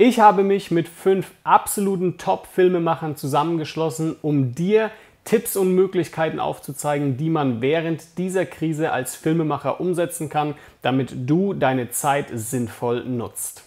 Ich habe mich mit fünf absoluten Top-Filmemachern zusammengeschlossen, um dir Tipps und Möglichkeiten aufzuzeigen, die man während dieser Krise als Filmemacher umsetzen kann, damit du deine Zeit sinnvoll nutzt.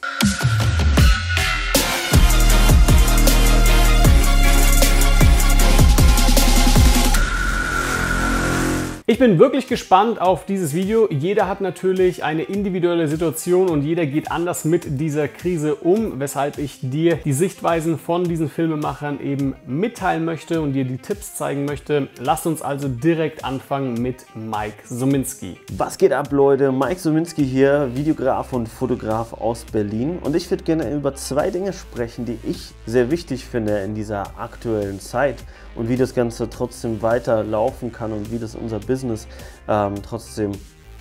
Ich bin wirklich gespannt auf dieses Video. Jeder hat natürlich eine individuelle Situation und jeder geht anders mit dieser Krise um, weshalb ich dir die Sichtweisen von diesen Filmemachern eben mitteilen möchte und dir die Tipps zeigen möchte. Lass uns also direkt anfangen mit Mike Suminski. Was geht ab, Leute? Mike Suminski hier, Videograf und Fotograf aus Berlin. Und ich würde gerne über zwei Dinge sprechen, die ich sehr wichtig finde in dieser aktuellen Zeit und wie das Ganze trotzdem weiterlaufen kann und wie das unser Business ähm, trotzdem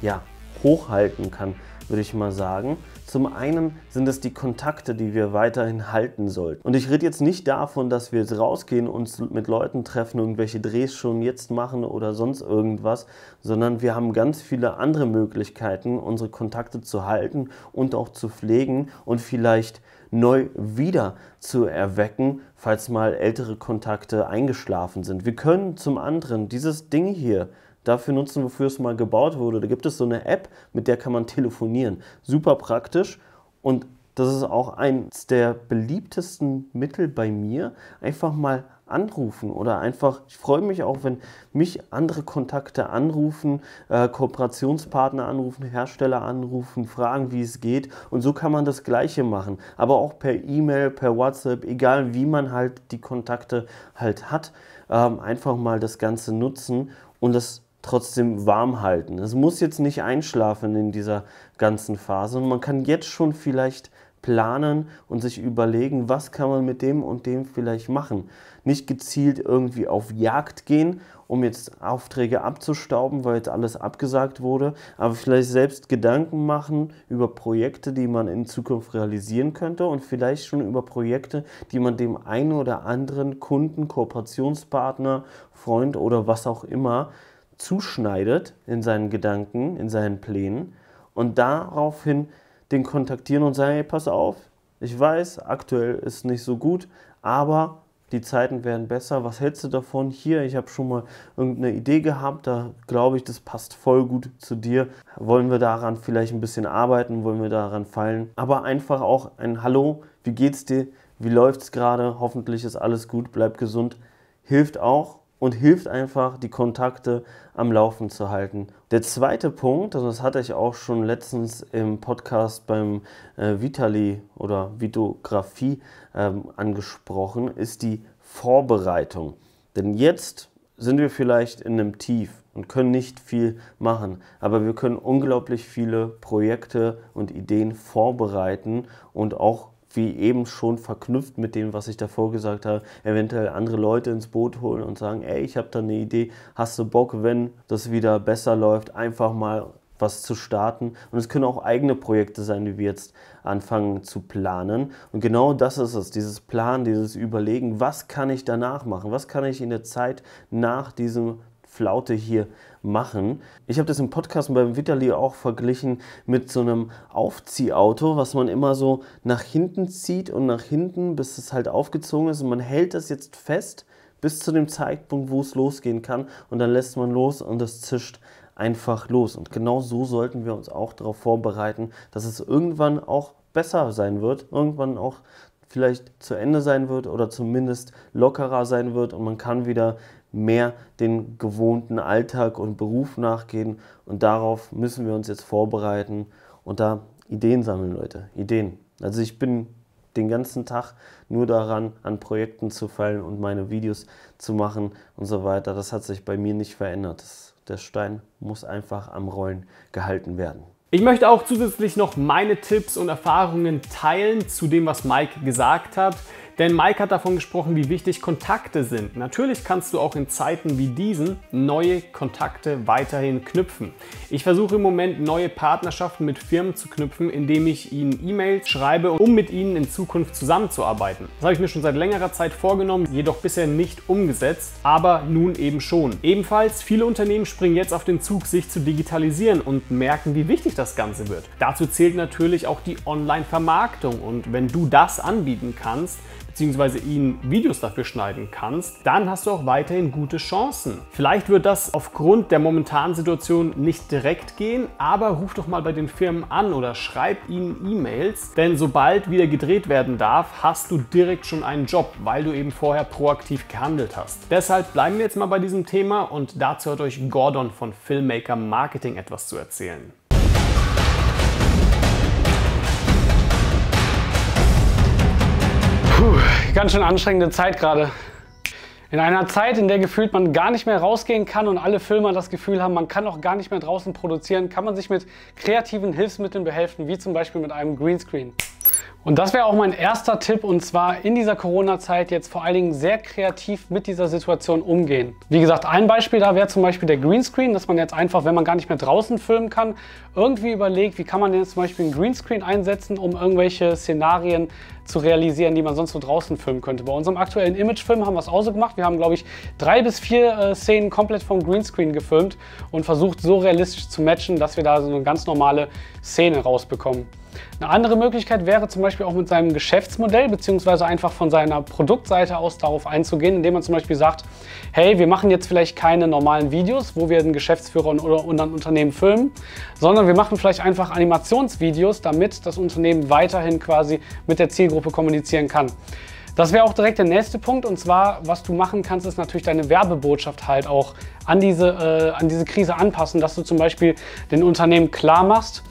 ja, hochhalten kann, würde ich mal sagen. Zum einen sind es die Kontakte, die wir weiterhin halten sollten. Und ich rede jetzt nicht davon, dass wir jetzt rausgehen, uns mit Leuten treffen, irgendwelche Drehs schon jetzt machen oder sonst irgendwas, sondern wir haben ganz viele andere Möglichkeiten, unsere Kontakte zu halten und auch zu pflegen und vielleicht neu wieder zu erwecken, falls mal ältere Kontakte eingeschlafen sind. Wir können zum anderen dieses Ding hier dafür nutzen, wofür es mal gebaut wurde. Da gibt es so eine App, mit der kann man telefonieren. Super praktisch und das ist auch eines der beliebtesten Mittel bei mir. Einfach mal anrufen oder einfach, ich freue mich auch, wenn mich andere Kontakte anrufen, äh, Kooperationspartner anrufen, Hersteller anrufen, fragen, wie es geht. Und so kann man das Gleiche machen. Aber auch per E-Mail, per WhatsApp, egal wie man halt die Kontakte halt hat, ähm, einfach mal das Ganze nutzen und das trotzdem warm halten. Es muss jetzt nicht einschlafen in dieser ganzen Phase und man kann jetzt schon vielleicht planen und sich überlegen, was kann man mit dem und dem vielleicht machen. Nicht gezielt irgendwie auf Jagd gehen, um jetzt Aufträge abzustauben, weil jetzt alles abgesagt wurde, aber vielleicht selbst Gedanken machen über Projekte, die man in Zukunft realisieren könnte und vielleicht schon über Projekte, die man dem einen oder anderen Kunden, Kooperationspartner, Freund oder was auch immer zuschneidet in seinen Gedanken, in seinen Plänen und daraufhin den kontaktieren und sagen, hey, pass auf, ich weiß, aktuell ist nicht so gut, aber die Zeiten werden besser. Was hältst du davon? Hier, ich habe schon mal irgendeine Idee gehabt, da glaube ich, das passt voll gut zu dir. Wollen wir daran vielleicht ein bisschen arbeiten? Wollen wir daran fallen? Aber einfach auch ein Hallo, wie geht's dir? Wie läuft's gerade? Hoffentlich ist alles gut, bleib gesund. Hilft auch und hilft einfach, die Kontakte am Laufen zu halten. Der zweite Punkt, also das hatte ich auch schon letztens im Podcast beim äh, Vitali oder Vitografie ähm, angesprochen, ist die Vorbereitung. Denn jetzt sind wir vielleicht in einem Tief und können nicht viel machen, aber wir können unglaublich viele Projekte und Ideen vorbereiten und auch wie eben schon verknüpft mit dem, was ich davor gesagt habe, eventuell andere Leute ins Boot holen und sagen, ey, ich habe da eine Idee, hast du Bock, wenn das wieder besser läuft, einfach mal was zu starten. Und es können auch eigene Projekte sein, die wir jetzt anfangen zu planen. Und genau das ist es, dieses Plan, dieses Überlegen, was kann ich danach machen? Was kann ich in der Zeit nach diesem Flaute hier machen. Ich habe das im Podcast beim Vitali auch verglichen mit so einem Aufziehauto, was man immer so nach hinten zieht und nach hinten, bis es halt aufgezogen ist. Und man hält das jetzt fest bis zu dem Zeitpunkt, wo es losgehen kann. Und dann lässt man los und es zischt einfach los. Und genau so sollten wir uns auch darauf vorbereiten, dass es irgendwann auch besser sein wird, irgendwann auch vielleicht zu Ende sein wird oder zumindest lockerer sein wird und man kann wieder mehr den gewohnten Alltag und Beruf nachgehen. Und darauf müssen wir uns jetzt vorbereiten und da Ideen sammeln, Leute. Ideen. Also ich bin den ganzen Tag nur daran, an Projekten zu fallen und meine Videos zu machen und so weiter. Das hat sich bei mir nicht verändert. Das, der Stein muss einfach am Rollen gehalten werden. Ich möchte auch zusätzlich noch meine Tipps und Erfahrungen teilen zu dem, was Mike gesagt hat. Denn Mike hat davon gesprochen, wie wichtig Kontakte sind. Natürlich kannst du auch in Zeiten wie diesen neue Kontakte weiterhin knüpfen. Ich versuche im Moment neue Partnerschaften mit Firmen zu knüpfen, indem ich ihnen E-Mails schreibe, um mit ihnen in Zukunft zusammenzuarbeiten. Das habe ich mir schon seit längerer Zeit vorgenommen, jedoch bisher nicht umgesetzt, aber nun eben schon. Ebenfalls, viele Unternehmen springen jetzt auf den Zug, sich zu digitalisieren und merken, wie wichtig das Ganze wird. Dazu zählt natürlich auch die Online-Vermarktung und wenn du das anbieten kannst, beziehungsweise ihnen Videos dafür schneiden kannst, dann hast du auch weiterhin gute Chancen. Vielleicht wird das aufgrund der momentanen Situation nicht direkt gehen, aber ruf doch mal bei den Firmen an oder schreib ihnen E-Mails, denn sobald wieder gedreht werden darf, hast du direkt schon einen Job, weil du eben vorher proaktiv gehandelt hast. Deshalb bleiben wir jetzt mal bei diesem Thema und dazu hat euch Gordon von Filmmaker Marketing etwas zu erzählen. Ganz schön anstrengende Zeit gerade. In einer Zeit, in der gefühlt man gar nicht mehr rausgehen kann und alle Filmer das Gefühl haben, man kann auch gar nicht mehr draußen produzieren, kann man sich mit kreativen Hilfsmitteln behelfen, wie zum Beispiel mit einem Greenscreen. Und das wäre auch mein erster Tipp und zwar in dieser Corona-Zeit jetzt vor allen Dingen sehr kreativ mit dieser Situation umgehen. Wie gesagt, ein Beispiel da wäre zum Beispiel der Greenscreen, dass man jetzt einfach, wenn man gar nicht mehr draußen filmen kann, irgendwie überlegt, wie kann man jetzt zum Beispiel einen Greenscreen einsetzen, um irgendwelche Szenarien zu realisieren, die man sonst nur draußen filmen könnte. Bei unserem aktuellen Imagefilm haben wir es auch so gemacht. Wir haben, glaube ich, drei bis vier äh, Szenen komplett vom Greenscreen gefilmt und versucht so realistisch zu matchen, dass wir da so eine ganz normale Szene rausbekommen. Eine andere Möglichkeit wäre zum Beispiel auch mit seinem Geschäftsmodell beziehungsweise einfach von seiner Produktseite aus darauf einzugehen, indem man zum Beispiel sagt, hey, wir machen jetzt vielleicht keine normalen Videos, wo wir einen Geschäftsführer oder ein Unternehmen filmen, sondern wir machen vielleicht einfach Animationsvideos, damit das Unternehmen weiterhin quasi mit der Zielgruppe kommunizieren kann. Das wäre auch direkt der nächste Punkt und zwar, was du machen kannst, ist natürlich deine Werbebotschaft halt auch an diese, äh, an diese Krise anpassen, dass du zum Beispiel den Unternehmen klar machst,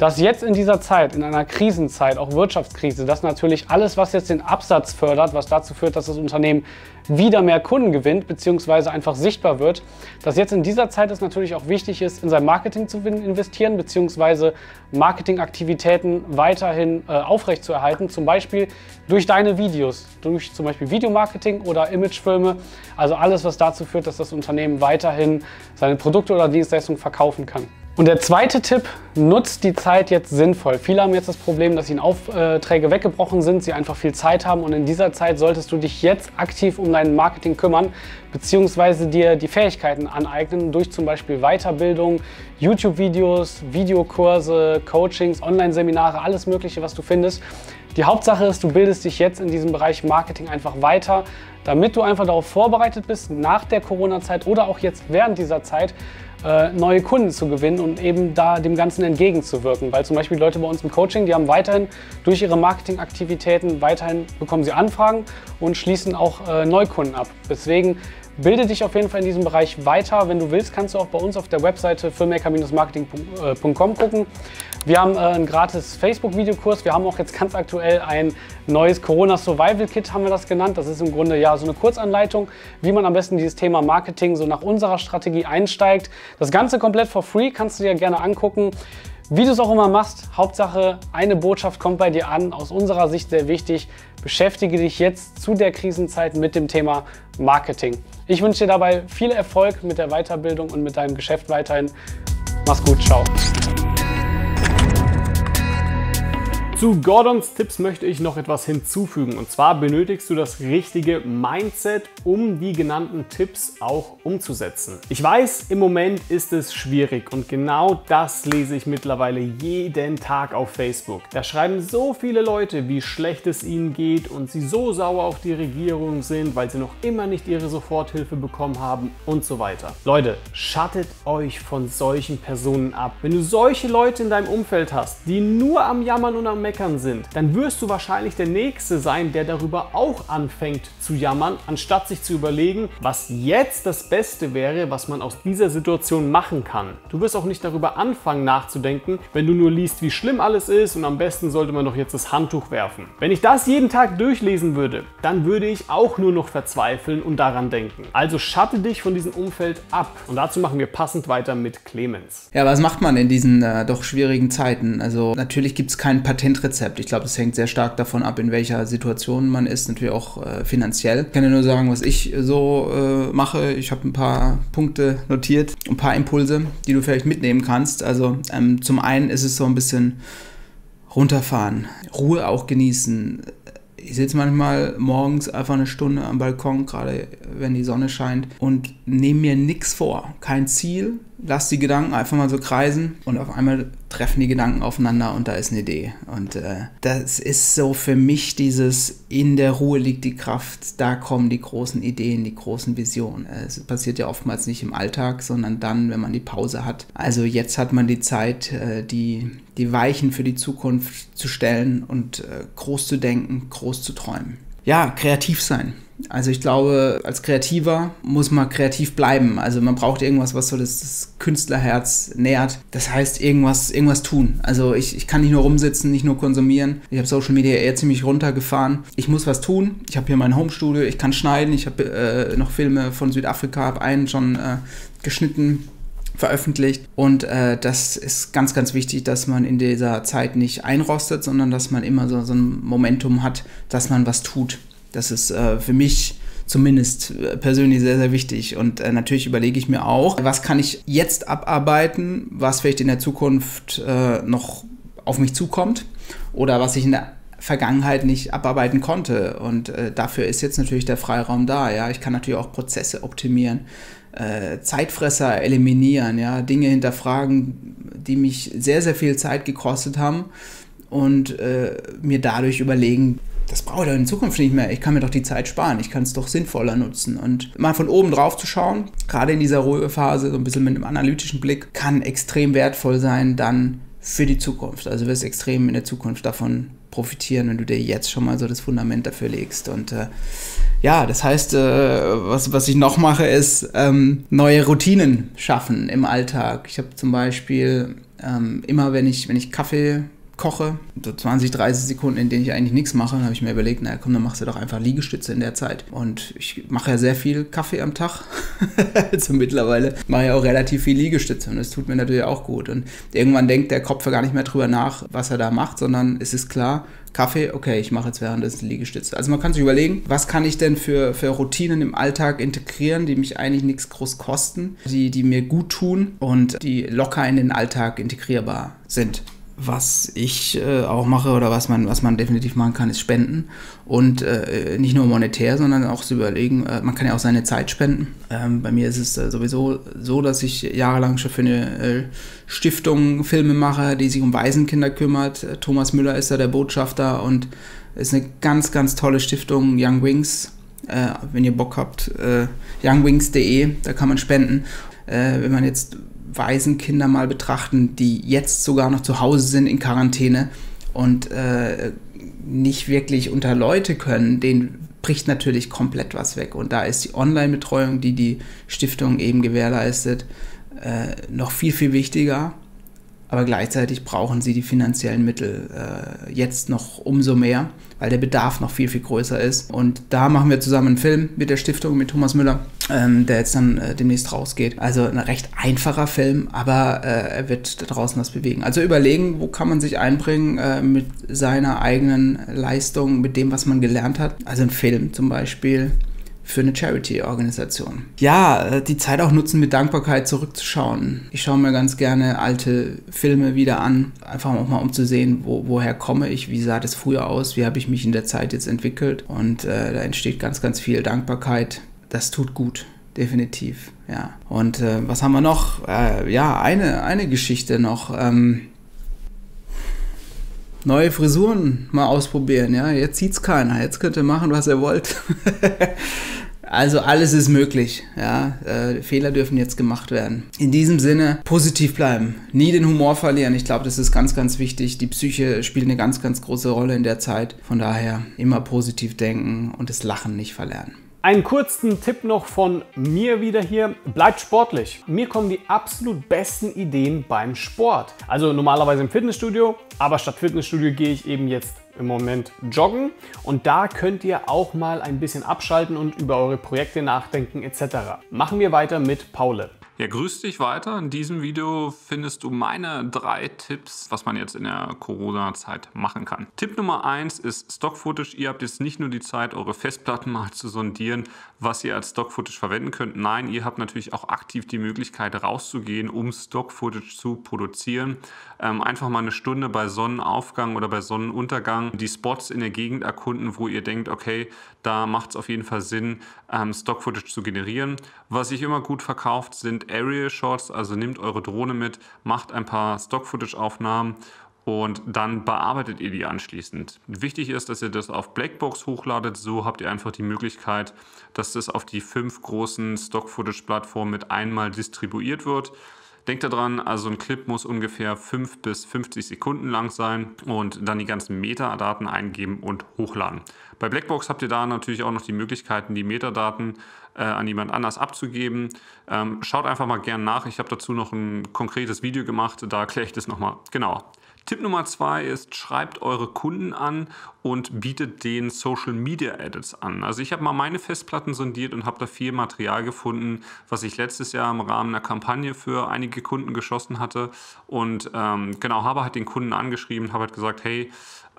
dass jetzt in dieser Zeit, in einer Krisenzeit, auch Wirtschaftskrise, dass natürlich alles, was jetzt den Absatz fördert, was dazu führt, dass das Unternehmen wieder mehr Kunden gewinnt, beziehungsweise einfach sichtbar wird, dass jetzt in dieser Zeit es natürlich auch wichtig ist, in sein Marketing zu investieren, beziehungsweise Marketingaktivitäten weiterhin äh, aufrechtzuerhalten, zum Beispiel durch deine Videos, durch zum Beispiel Videomarketing oder Imagefilme, also alles, was dazu führt, dass das Unternehmen weiterhin seine Produkte oder Dienstleistungen verkaufen kann. Und der zweite Tipp, nutzt die Zeit jetzt sinnvoll. Viele haben jetzt das Problem, dass ihnen Aufträge weggebrochen sind, sie einfach viel Zeit haben und in dieser Zeit solltest du dich jetzt aktiv um dein Marketing kümmern, beziehungsweise dir die Fähigkeiten aneignen durch zum Beispiel Weiterbildung, YouTube-Videos, Videokurse, Coachings, Online-Seminare, alles Mögliche, was du findest. Die Hauptsache ist, du bildest dich jetzt in diesem Bereich Marketing einfach weiter, damit du einfach darauf vorbereitet bist, nach der Corona-Zeit oder auch jetzt während dieser Zeit äh, neue Kunden zu gewinnen und eben da dem Ganzen entgegenzuwirken. Weil zum Beispiel Leute bei uns im Coaching, die haben weiterhin durch ihre Marketingaktivitäten, weiterhin bekommen sie Anfragen und schließen auch äh, Neukunden ab. Deswegen Bilde dich auf jeden Fall in diesem Bereich weiter. Wenn du willst, kannst du auch bei uns auf der Webseite filmmaker-marketing.com gucken. Wir haben äh, einen gratis Facebook-Videokurs. Wir haben auch jetzt ganz aktuell ein neues Corona Survival Kit, haben wir das genannt. Das ist im Grunde ja so eine Kurzanleitung, wie man am besten dieses Thema Marketing so nach unserer Strategie einsteigt. Das Ganze komplett for free, kannst du dir gerne angucken. Wie du es auch immer machst, Hauptsache eine Botschaft kommt bei dir an. Aus unserer Sicht sehr wichtig, beschäftige dich jetzt zu der Krisenzeit mit dem Thema Marketing. Ich wünsche dir dabei viel Erfolg mit der Weiterbildung und mit deinem Geschäft weiterhin. Mach's gut, ciao. Zu Gordons Tipps möchte ich noch etwas hinzufügen. Und zwar benötigst du das richtige Mindset, um die genannten Tipps auch umzusetzen. Ich weiß, im Moment ist es schwierig und genau das lese ich mittlerweile jeden Tag auf Facebook. Da schreiben so viele Leute, wie schlecht es ihnen geht und sie so sauer auf die Regierung sind, weil sie noch immer nicht ihre Soforthilfe bekommen haben und so weiter. Leute, schattet euch von solchen Personen ab. Wenn du solche Leute in deinem Umfeld hast, die nur am Jammern und am Meckern sind, dann wirst du wahrscheinlich der Nächste sein, der darüber auch anfängt zu jammern, anstatt sich zu überlegen, was jetzt das Beste wäre, was man aus dieser Situation machen kann. Du wirst auch nicht darüber anfangen nachzudenken, wenn du nur liest, wie schlimm alles ist und am besten sollte man doch jetzt das Handtuch werfen. Wenn ich das jeden Tag durchlesen würde, dann würde ich auch nur noch verzweifeln und daran denken. Also schatte dich von diesem Umfeld ab. Und dazu machen wir passend weiter mit Clemens. Ja, was macht man in diesen äh, doch schwierigen Zeiten? Also natürlich gibt es kein Patent Patentrezept. Ich glaube, das hängt sehr stark davon ab, in welcher Situation man ist, natürlich auch äh, finanziell. Ich kann ja nur sagen, was ich so äh, mache. Ich habe ein paar Punkte notiert, ein paar Impulse, die du vielleicht mitnehmen kannst. Also ähm, zum einen ist es so ein bisschen runterfahren, Ruhe auch genießen. Ich sitze manchmal morgens einfach eine Stunde am Balkon, gerade wenn die Sonne scheint, und nehme mir nichts vor. Kein Ziel, lass die Gedanken einfach mal so kreisen und auf einmal treffen die Gedanken aufeinander und da ist eine Idee. Und äh, das ist so für mich dieses, in der Ruhe liegt die Kraft, da kommen die großen Ideen, die großen Visionen. Es passiert ja oftmals nicht im Alltag, sondern dann, wenn man die Pause hat. Also jetzt hat man die Zeit, äh, die, die Weichen für die Zukunft zu stellen und äh, groß zu denken, groß zu träumen. Ja, kreativ sein. Also ich glaube, als Kreativer muss man kreativ bleiben. Also man braucht irgendwas, was so das, das Künstlerherz nährt. Das heißt, irgendwas, irgendwas tun. Also ich, ich kann nicht nur rumsitzen, nicht nur konsumieren. Ich habe Social Media eher ziemlich runtergefahren. Ich muss was tun. Ich habe hier mein Homestudio, ich kann schneiden. Ich habe äh, noch Filme von Südafrika, habe einen schon äh, geschnitten veröffentlicht. Und äh, das ist ganz, ganz wichtig, dass man in dieser Zeit nicht einrostet, sondern dass man immer so, so ein Momentum hat, dass man was tut. Das ist äh, für mich zumindest äh, persönlich sehr, sehr wichtig. Und äh, natürlich überlege ich mir auch, was kann ich jetzt abarbeiten, was vielleicht in der Zukunft äh, noch auf mich zukommt oder was ich in der Vergangenheit nicht abarbeiten konnte. Und äh, dafür ist jetzt natürlich der Freiraum da. Ja, ich kann natürlich auch Prozesse optimieren, äh, Zeitfresser eliminieren, ja, Dinge hinterfragen, die mich sehr, sehr viel Zeit gekostet haben und äh, mir dadurch überlegen, das brauche ich doch in Zukunft nicht mehr. Ich kann mir doch die Zeit sparen. Ich kann es doch sinnvoller nutzen. Und mal von oben drauf zu schauen, gerade in dieser Ruhephase, so ein bisschen mit einem analytischen Blick, kann extrem wertvoll sein dann für die Zukunft. Also wirst extrem in der Zukunft davon profitieren, wenn du dir jetzt schon mal so das Fundament dafür legst. Und äh, ja, das heißt, äh, was, was ich noch mache, ist ähm, neue Routinen schaffen im Alltag. Ich habe zum Beispiel ähm, immer, wenn ich, wenn ich Kaffee koche, so 20, 30 Sekunden, in denen ich eigentlich nichts mache, dann habe ich mir überlegt, naja, komm, dann machst du doch einfach Liegestütze in der Zeit. Und ich mache ja sehr viel Kaffee am Tag. also mittlerweile mache ich auch relativ viel Liegestütze und das tut mir natürlich auch gut. Und irgendwann denkt der Kopf gar nicht mehr drüber nach, was er da macht, sondern es ist klar, Kaffee, okay, ich mache jetzt währenddessen Liegestütze. Also man kann sich überlegen, was kann ich denn für, für Routinen im Alltag integrieren, die mich eigentlich nichts groß kosten, die, die mir gut tun und die locker in den Alltag integrierbar sind was ich äh, auch mache oder was man, was man definitiv machen kann, ist spenden. Und äh, nicht nur monetär, sondern auch zu überlegen, äh, man kann ja auch seine Zeit spenden. Ähm, bei mir ist es äh, sowieso so, dass ich jahrelang schon für eine äh, Stiftung Filme mache, die sich um Waisenkinder kümmert. Äh, Thomas Müller ist da der Botschafter und ist eine ganz, ganz tolle Stiftung, Young Wings. wenn ihr Bock habt, youngwings.de, da kann man spenden. wenn man jetzt Waisenkinder mal betrachten, die jetzt sogar noch zu Hause sind in Quarantäne und äh, nicht wirklich unter Leute können, denen bricht natürlich komplett was weg. Und da ist die Online-Betreuung, die die Stiftung eben gewährleistet, äh, noch viel, viel wichtiger aber gleichzeitig brauchen sie die finanziellen Mittel äh, jetzt noch umso mehr, weil der Bedarf noch viel, viel größer ist. Und da machen wir zusammen einen Film mit der Stiftung, mit Thomas Müller, ähm, der jetzt dann äh, demnächst rausgeht. Also ein recht einfacher Film, aber äh, er wird da draußen was bewegen. Also überlegen, wo kann man sich einbringen äh, mit seiner eigenen Leistung, mit dem, was man gelernt hat. Also ein Film zum Beispiel für eine Charity-Organisation. Ja, äh, die Zeit auch nutzen, mit Dankbarkeit zurückzuschauen. Ich schaue mir ganz gerne alte Filme wieder an, einfach auch mal um zu sehen, wo, woher komme ich, wie sah das früher aus, wie habe ich mich in der Zeit jetzt entwickelt. Und äh, da entsteht ganz, ganz viel Dankbarkeit. Das tut gut definitiv, ja. Und äh, was haben wir noch? Äh, ja, eine, eine Geschichte noch. Ähm, neue Frisuren mal ausprobieren, ja. Jetzt sieht's keiner. Jetzt könnt ihr machen, was ihr wollt. Also alles ist möglich. Ja, äh, Fehler dürfen jetzt gemacht werden. In diesem Sinne positiv bleiben, nie den Humor verlieren. Ich glaube, das ist ganz, ganz wichtig. Die Psyche spielt eine ganz, ganz große Rolle in der Zeit. Von daher immer positiv denken und das Lachen nicht verlernen. Einen kurzen Tipp noch von mir wieder hier. Bleibt sportlich. Mir kommen die absolut besten Ideen beim Sport. Also normalerweise im Fitnessstudio, aber statt Fitnessstudio gehe ich eben jetzt im Moment joggen und da könnt ihr auch mal ein bisschen abschalten und über eure Projekte nachdenken etc. Machen wir weiter mit Paule. Ja, grüß dich weiter. In diesem Video findest du meine drei Tipps, was man jetzt in der Corona-Zeit machen kann. Tipp Nummer eins ist Stock-Footage. Ihr habt jetzt nicht nur die Zeit, eure Festplatten mal zu sondieren, was ihr als Stock-Footage verwenden könnt. Nein, ihr habt natürlich auch aktiv die Möglichkeit rauszugehen, um Stock-Footage zu produzieren. Ähm, einfach mal eine Stunde bei Sonnenaufgang oder bei Sonnenuntergang die Spots in der Gegend erkunden, wo ihr denkt, okay, da macht es auf jeden Fall Sinn, ähm, Stock-Footage zu generieren. Was sich immer gut verkauft, sind Aerial Shots, also nehmt eure Drohne mit, macht ein paar Stock-Footage-Aufnahmen und dann bearbeitet ihr die anschließend. Wichtig ist, dass ihr das auf Blackbox hochladet. So habt ihr einfach die Möglichkeit, dass das auf die fünf großen Stock-Footage-Plattformen mit einmal distribuiert wird. Denkt daran, also ein Clip muss ungefähr 5 bis 50 Sekunden lang sein und dann die ganzen Metadaten eingeben und hochladen. Bei Blackbox habt ihr da natürlich auch noch die Möglichkeiten, die Metadaten äh, an jemand anders abzugeben. Ähm, schaut einfach mal gern nach. Ich habe dazu noch ein konkretes Video gemacht, da erkläre ich das nochmal. Genau. Tipp Nummer zwei ist, schreibt eure Kunden an und bietet den Social Media Edits an. Also ich habe mal meine Festplatten sondiert und habe da viel Material gefunden, was ich letztes Jahr im Rahmen einer Kampagne für einige Kunden geschossen hatte. Und ähm, genau, habe halt den Kunden angeschrieben, habe halt gesagt, hey,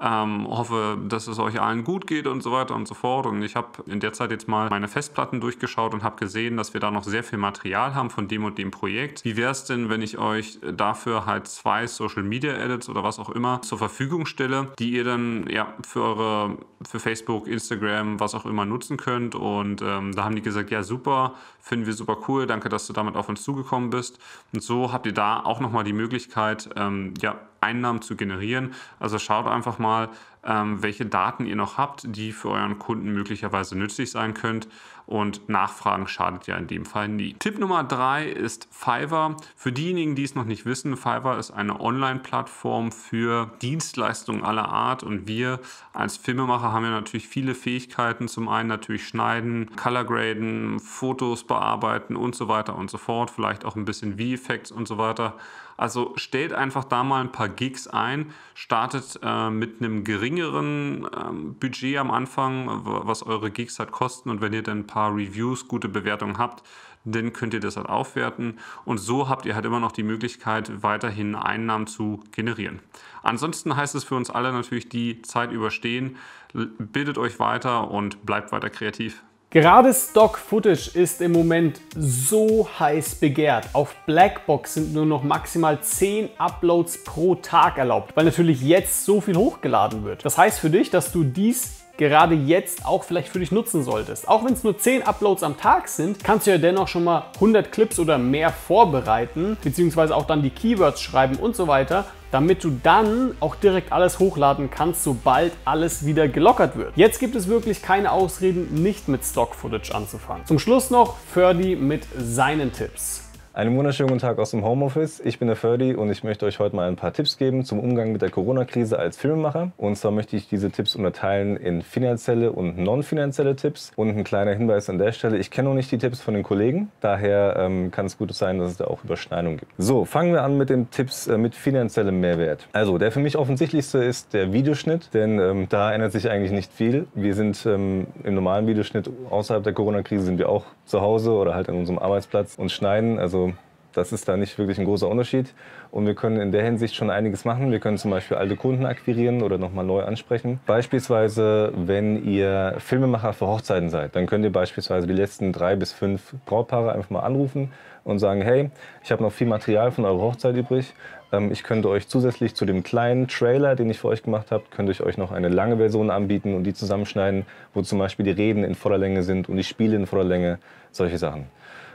ähm, hoffe, dass es euch allen gut geht und so weiter und so fort. Und ich habe in der Zeit jetzt mal meine Festplatten durchgeschaut und habe gesehen, dass wir da noch sehr viel Material haben von dem und dem Projekt. Wie wäre es denn, wenn ich euch dafür halt zwei Social Media Edits oder was auch immer zur Verfügung stelle, die ihr dann ja für eure für Facebook, Instagram, was auch immer nutzen könnt. Und ähm, da haben die gesagt, ja super, finden wir super cool, danke, dass du damit auf uns zugekommen bist. Und so habt ihr da auch nochmal die Möglichkeit, ähm, ja, Einnahmen zu generieren. Also schaut einfach mal, ähm, welche Daten ihr noch habt, die für euren Kunden möglicherweise nützlich sein könnt. Und Nachfragen schadet ja in dem Fall nie. Tipp Nummer drei ist Fiverr. Für diejenigen, die es noch nicht wissen, Fiverr ist eine Online-Plattform für Dienstleistungen aller Art. Und wir als Filmemacher haben ja natürlich viele Fähigkeiten. Zum einen natürlich schneiden, Colorgraden, Fotos bearbeiten und so weiter und so fort. Vielleicht auch ein bisschen V-Effects und so weiter. Also stellt einfach da mal ein paar Gigs ein, startet äh, mit einem geringeren ähm, Budget am Anfang, was eure Gigs halt kosten und wenn ihr dann ein paar Reviews, gute Bewertungen habt, dann könnt ihr das halt aufwerten und so habt ihr halt immer noch die Möglichkeit, weiterhin Einnahmen zu generieren. Ansonsten heißt es für uns alle natürlich die Zeit überstehen, bildet euch weiter und bleibt weiter kreativ. Gerade Stock Footage ist im Moment so heiß begehrt. Auf Blackbox sind nur noch maximal 10 Uploads pro Tag erlaubt, weil natürlich jetzt so viel hochgeladen wird. Das heißt für dich, dass du dies gerade jetzt auch vielleicht für dich nutzen solltest. Auch wenn es nur 10 Uploads am Tag sind, kannst du ja dennoch schon mal 100 Clips oder mehr vorbereiten, beziehungsweise auch dann die Keywords schreiben und so weiter damit du dann auch direkt alles hochladen kannst, sobald alles wieder gelockert wird. Jetzt gibt es wirklich keine Ausreden, nicht mit Stock Footage anzufangen. Zum Schluss noch Ferdi mit seinen Tipps. Einen wunderschönen guten Tag aus dem Homeoffice. Ich bin der Ferdi und ich möchte euch heute mal ein paar Tipps geben zum Umgang mit der Corona-Krise als Filmemacher. Und zwar möchte ich diese Tipps unterteilen in finanzielle und non-finanzielle Tipps. Und ein kleiner Hinweis an der Stelle, ich kenne noch nicht die Tipps von den Kollegen, daher ähm, kann es gut sein, dass es da auch Überschneidungen gibt. So, fangen wir an mit den Tipps äh, mit finanziellem Mehrwert. Also, der für mich offensichtlichste ist der Videoschnitt, denn ähm, da ändert sich eigentlich nicht viel. Wir sind ähm, im normalen Videoschnitt außerhalb der Corona-Krise sind wir auch zu Hause oder halt an unserem Arbeitsplatz und schneiden. Also das ist da nicht wirklich ein großer Unterschied. Und wir können in der Hinsicht schon einiges machen. Wir können zum Beispiel alte Kunden akquirieren oder nochmal neu ansprechen. Beispielsweise, wenn ihr Filmemacher für Hochzeiten seid, dann könnt ihr beispielsweise die letzten drei bis fünf Brautpaare einfach mal anrufen und sagen, hey, ich habe noch viel Material von eurer Hochzeit übrig. Ähm, ich könnte euch zusätzlich zu dem kleinen Trailer, den ich für euch gemacht habe, könnte ich euch noch eine lange Version anbieten und die zusammenschneiden, wo zum Beispiel die Reden in voller Länge sind und die Spiele in voller Länge, solche Sachen.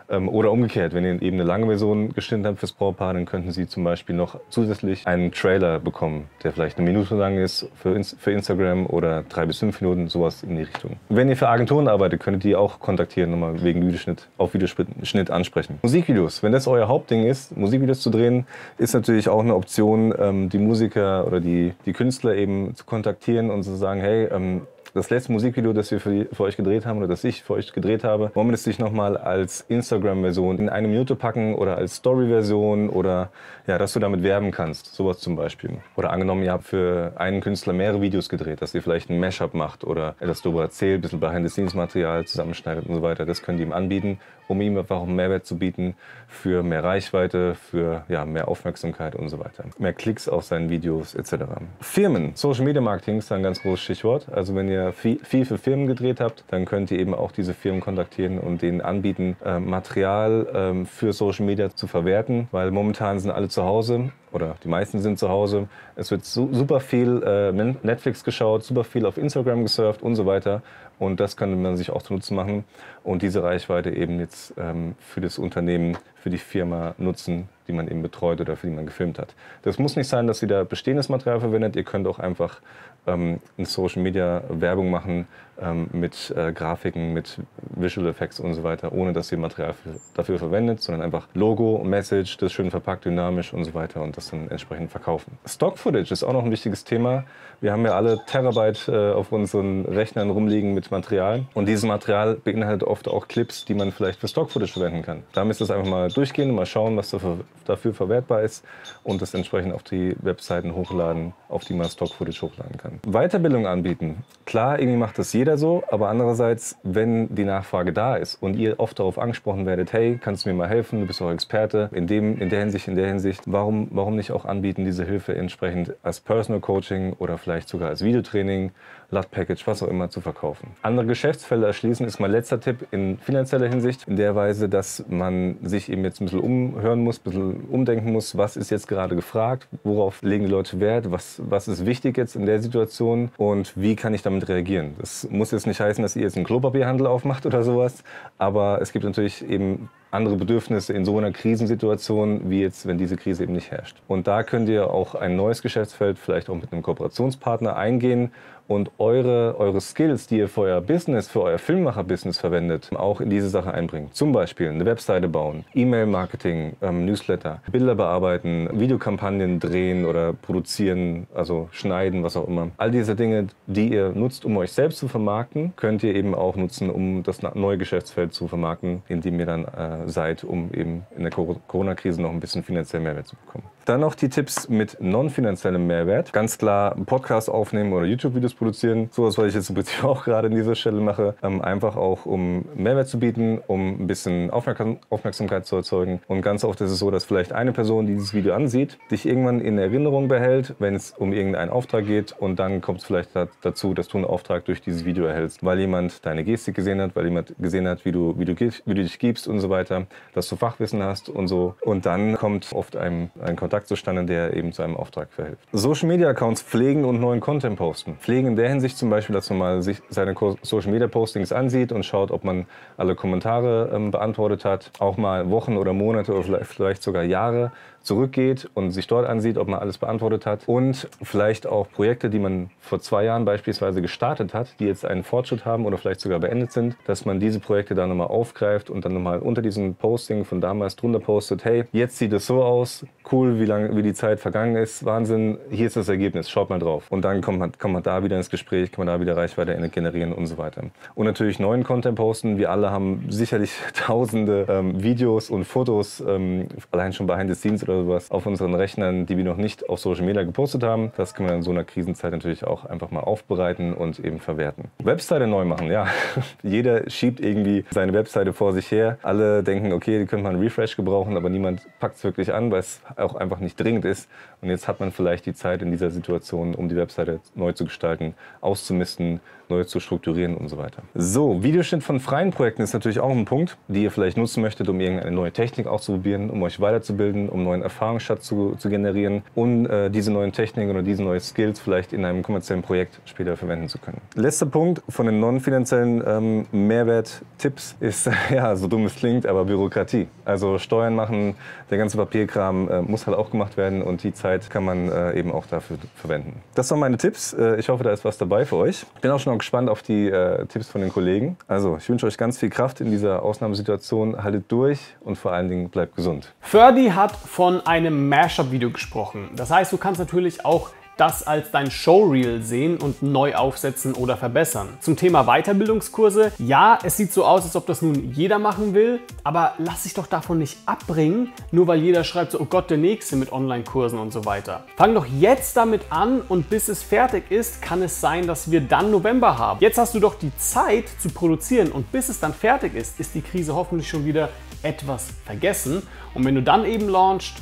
Ähm, oder umgekehrt, wenn ihr eben eine lange Version geschnitten habt fürs Brautpaar, dann könnten Sie zum Beispiel noch zusätzlich einen Trailer bekommen, der vielleicht eine Minute lang ist für, für Instagram oder drei bis fünf Minuten, sowas in die Richtung. Wenn ihr für Agenturen arbeitet, könnt ihr auch kontaktieren, nochmal wegen Videoschnitt, auf Videoschnitt ansprechen. Musikvideos, wenn das euer Hauptding ist, Musikvideos zu drehen, ist natürlich auch eine Option, ähm, die Musiker oder die, die Künstler eben zu kontaktieren und zu sagen, hey, ähm, Das letzte Musikvideo, das wir für, für euch gedreht haben oder das ich für euch gedreht habe, wollen wir das nicht nochmal als Instagram-Version in eine Minute packen oder als Story-Version oder ja, dass du damit werben kannst. Sowas zum Beispiel. Oder angenommen, ihr habt für einen Künstler mehrere Videos gedreht, dass ihr vielleicht ein Mashup macht oder etwas darüber erzählt, ein bisschen Behind-the-Scenes-Material zusammenschneidet und so weiter. Das könnt ihr ihm anbieten, um ihm einfach einen Mehrwert zu bieten für mehr Reichweite, für ja, mehr Aufmerksamkeit und so weiter. Mehr Klicks auf seinen Videos etc. Firmen. Social Media Marketing ist ein ganz großes Stichwort. Also wenn ihr viel, viel für Firmen gedreht habt, dann könnt ihr eben auch diese Firmen kontaktieren und denen anbieten, äh, Material äh, für Social Media zu verwerten, weil momentan sind alle zu Hause oder die meisten sind zu Hause. Es wird su super viel äh, Netflix geschaut, super viel auf Instagram gesurft und so weiter. Und das könnte man sich auch zunutze machen und diese Reichweite eben jetzt ähm, für das Unternehmen, für die Firma nutzen, die man eben betreut oder für die man gefilmt hat. Das muss nicht sein, dass ihr da bestehendes Material verwendet. Ihr könnt auch einfach ähm, in Social Media Werbung machen ähm, mit äh, Grafiken, mit Visual Effects und so weiter, ohne dass ihr Material für, dafür verwendet, sondern einfach Logo, Message, das schön verpackt, dynamisch und so weiter und das dann entsprechend verkaufen. Stock Footage ist auch noch ein wichtiges Thema. Wir haben ja alle Terabyte äh, auf unseren Rechnern rumliegen mit Material und dieses Material beinhaltet oft auch Clips, die man vielleicht für Stock Footage verwenden kann. Da müsst ihr es einfach mal durchgehen und mal schauen, was dafür, verwertbar ist und das entsprechend auf die Webseiten hochladen, auf die man Stock Footage hochladen kann. Weiterbildung anbieten. Klar, irgendwie macht das jeder so, aber andererseits, wenn die Nachfrage da ist und ihr oft darauf angesprochen werdet, hey, kannst du mir mal helfen, du bist auch Experte in, dem, in der Hinsicht, in der Hinsicht, warum, warum nicht auch anbieten, diese Hilfe entsprechend als Personal Coaching oder vielleicht sogar als Videotraining LUT-Package, was auch immer zu verkaufen. Andere Geschäftsfelder erschließen ist mein letzter Tipp in finanzieller Hinsicht, in der Weise, dass man sich eben jetzt ein bisschen umhören muss, ein bisschen umdenken muss, was ist jetzt gerade gefragt, worauf legen die Leute Wert, was, was ist wichtig jetzt in der Situation und wie kann ich damit reagieren. Das muss jetzt nicht heißen, dass ihr jetzt einen Klopapierhandel aufmacht oder sowas, aber es gibt natürlich eben andere Bedürfnisse in so einer Krisensituation, wie jetzt, wenn diese Krise eben nicht herrscht. Und da könnt ihr auch ein neues Geschäftsfeld vielleicht auch mit einem Kooperationspartner eingehen und eure, eure Skills, die ihr für euer Business, für euer Filmmacher-Business verwendet, auch in diese Sache einbringen. Zum Beispiel eine Webseite bauen, E-Mail-Marketing, ähm, Newsletter, Bilder bearbeiten, Videokampagnen drehen oder produzieren, also schneiden, was auch immer. All diese Dinge, die ihr nutzt, um euch selbst zu vermarkten, könnt ihr eben auch nutzen, um das neue Geschäftsfeld zu vermarkten, in dem ihr dann äh, seid, um eben in der Corona-Krise noch ein bisschen finanziell Mehrwert zu bekommen. Dann noch die Tipps mit non-finanziellem Mehrwert. Ganz klar Podcast aufnehmen oder YouTube-Videos produzieren. Sowas, was ich jetzt im Prinzip auch gerade an dieser Stelle mache. Ähm, einfach auch, um Mehrwert zu bieten, um ein bisschen Aufmerksam Aufmerksamkeit zu erzeugen. Und ganz oft ist es so, dass vielleicht eine Person, die dieses Video ansieht, dich irgendwann in Erinnerung behält, wenn es um irgendeinen Auftrag geht. Und dann kommt es vielleicht dazu, dass du einen Auftrag durch dieses Video erhältst, weil jemand deine Gestik gesehen hat, weil jemand gesehen hat, wie du, wie du, wie du dich gibst und so weiter, dass du Fachwissen hast und so. Und dann kommt oft ein, ein Kontakt Kontakt zustande, der eben zu einem Auftrag verhilft. Social Media Accounts pflegen und neuen Content posten. Pflegen in der Hinsicht zum Beispiel, dass man mal sich seine Social Media Postings ansieht und schaut, ob man alle Kommentare ähm, beantwortet hat. Auch mal Wochen oder Monate oder vielleicht sogar Jahre zurückgeht und sich dort ansieht, ob man alles beantwortet hat. Und vielleicht auch Projekte, die man vor zwei Jahren beispielsweise gestartet hat, die jetzt einen Fortschritt haben oder vielleicht sogar beendet sind, dass man diese Projekte dann nochmal aufgreift und dann nochmal unter diesem Posting von damals drunter postet, hey, jetzt sieht es so aus, cool, wie lange, wie die Zeit vergangen ist, Wahnsinn, hier ist das Ergebnis, schaut mal drauf. Und dann kommt man, kommt man da wieder ins Gespräch, kann man da wieder Reichweite generieren und so weiter. Und natürlich neuen Content posten. Wir alle haben sicherlich tausende ähm, Videos und Fotos, ähm, allein schon behind the scenes oder sowas, auf unseren Rechnern, die wir noch nicht auf Social Media gepostet haben. Das kann man in so einer Krisenzeit natürlich auch einfach mal aufbereiten und eben verwerten. Webseite neu machen, ja. Jeder schiebt irgendwie seine Webseite vor sich her. Alle denken, okay, die könnte man einen Refresh gebrauchen, aber niemand packt es wirklich an, weil es auch einfach nicht dringend ist. Und jetzt hat man vielleicht die Zeit in dieser Situation, um die Webseite neu zu gestalten, auszumisten, neu zu strukturieren und so weiter. So, Videoschnitt von freien Projekten ist natürlich auch ein Punkt, die ihr vielleicht nutzen möchtet, um irgendeine neue Technik auszuprobieren, um euch weiterzubilden, um neuen Erfahrungsschatz zu, zu generieren und äh, diese neuen Techniken oder diese neuen Skills vielleicht in einem kommerziellen Projekt später verwenden zu können. Letzter Punkt von den non-finanziellen ähm, Mehrwert-Tipps ist, ja, so dumm es klingt, aber Bürokratie. Also Steuern machen, der ganze Papierkram äh, muss halt auch gemacht werden und die Zeit kann man äh, eben auch dafür verwenden. Das waren meine Tipps. Äh, ich hoffe, da ist was dabei für euch. Ich bin auch schon gespannt auf die äh, Tipps von den Kollegen. Also, ich wünsche euch ganz viel Kraft in dieser Ausnahmesituation. Haltet durch und vor allen Dingen bleibt gesund. Ferdi hat von einem Mashup-Video gesprochen. Das heißt, du kannst natürlich auch das als dein Showreel sehen und neu aufsetzen oder verbessern. Zum Thema Weiterbildungskurse, ja, es sieht so aus, als ob das nun jeder machen will, aber lass dich doch davon nicht abbringen, nur weil jeder schreibt so, oh Gott, der nächste mit Online-Kursen und so weiter. Fang doch jetzt damit an und bis es fertig ist, kann es sein, dass wir dann November haben. Jetzt hast du doch die Zeit zu produzieren und bis es dann fertig ist, ist die Krise hoffentlich schon wieder etwas vergessen. Und wenn du dann eben launchst,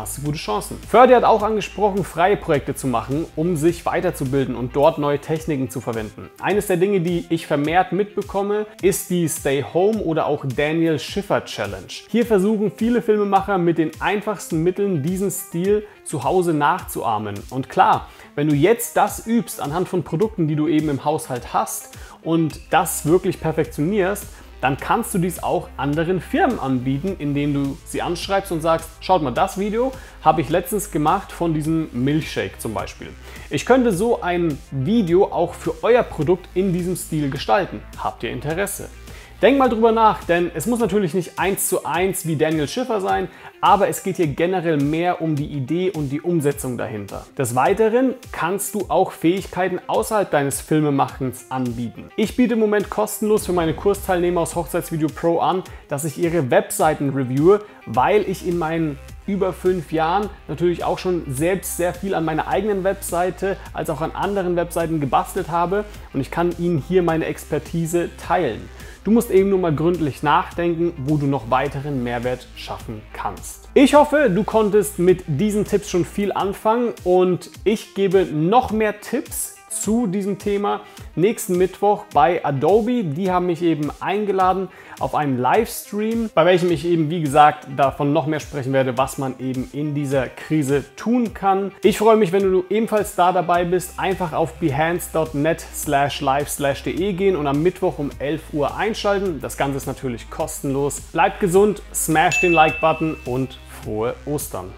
hast du gute Chancen. Ferdi hat auch angesprochen, freie Projekte zu machen, um sich weiterzubilden und dort neue Techniken zu verwenden. Eines der Dinge, die ich vermehrt mitbekomme, ist die Stay Home oder auch Daniel Schiffer Challenge. Hier versuchen viele Filmemacher mit den einfachsten Mitteln diesen Stil zu Hause nachzuahmen. Und klar, wenn du jetzt das übst anhand von Produkten, die du eben im Haushalt hast und das wirklich perfektionierst, dann kannst du dies auch anderen Firmen anbieten, indem du sie anschreibst und sagst, schaut mal, das Video habe ich letztens gemacht von diesem Milchshake zum Beispiel. Ich könnte so ein Video auch für euer Produkt in diesem Stil gestalten. Habt ihr Interesse? Denk mal drüber nach, denn es muss natürlich nicht eins zu eins wie Daniel Schiffer sein, aber es geht hier generell mehr um die Idee und die Umsetzung dahinter. Des Weiteren kannst du auch Fähigkeiten außerhalb deines Filmemachens anbieten. Ich biete im Moment kostenlos für meine Kursteilnehmer aus Hochzeitsvideo Pro an, dass ich ihre Webseiten reviewe, weil ich in meinen über fünf Jahren natürlich auch schon selbst sehr viel an meiner eigenen Webseite als auch an anderen Webseiten gebastelt habe und ich kann Ihnen hier meine Expertise teilen. Du musst eben nur mal gründlich nachdenken, wo du noch weiteren Mehrwert schaffen kannst. Ich hoffe, du konntest mit diesen Tipps schon viel anfangen und ich gebe noch mehr Tipps zu diesem Thema nächsten Mittwoch bei Adobe. Die haben mich eben eingeladen auf einen Livestream, bei welchem ich eben, wie gesagt, davon noch mehr sprechen werde, was man eben in dieser Krise tun kann. Ich freue mich, wenn du ebenfalls da dabei bist. Einfach auf behance.net slash live slash de gehen und am Mittwoch um 11 Uhr einschalten. Das Ganze ist natürlich kostenlos. Bleibt gesund, smash den Like-Button und frohe Ostern.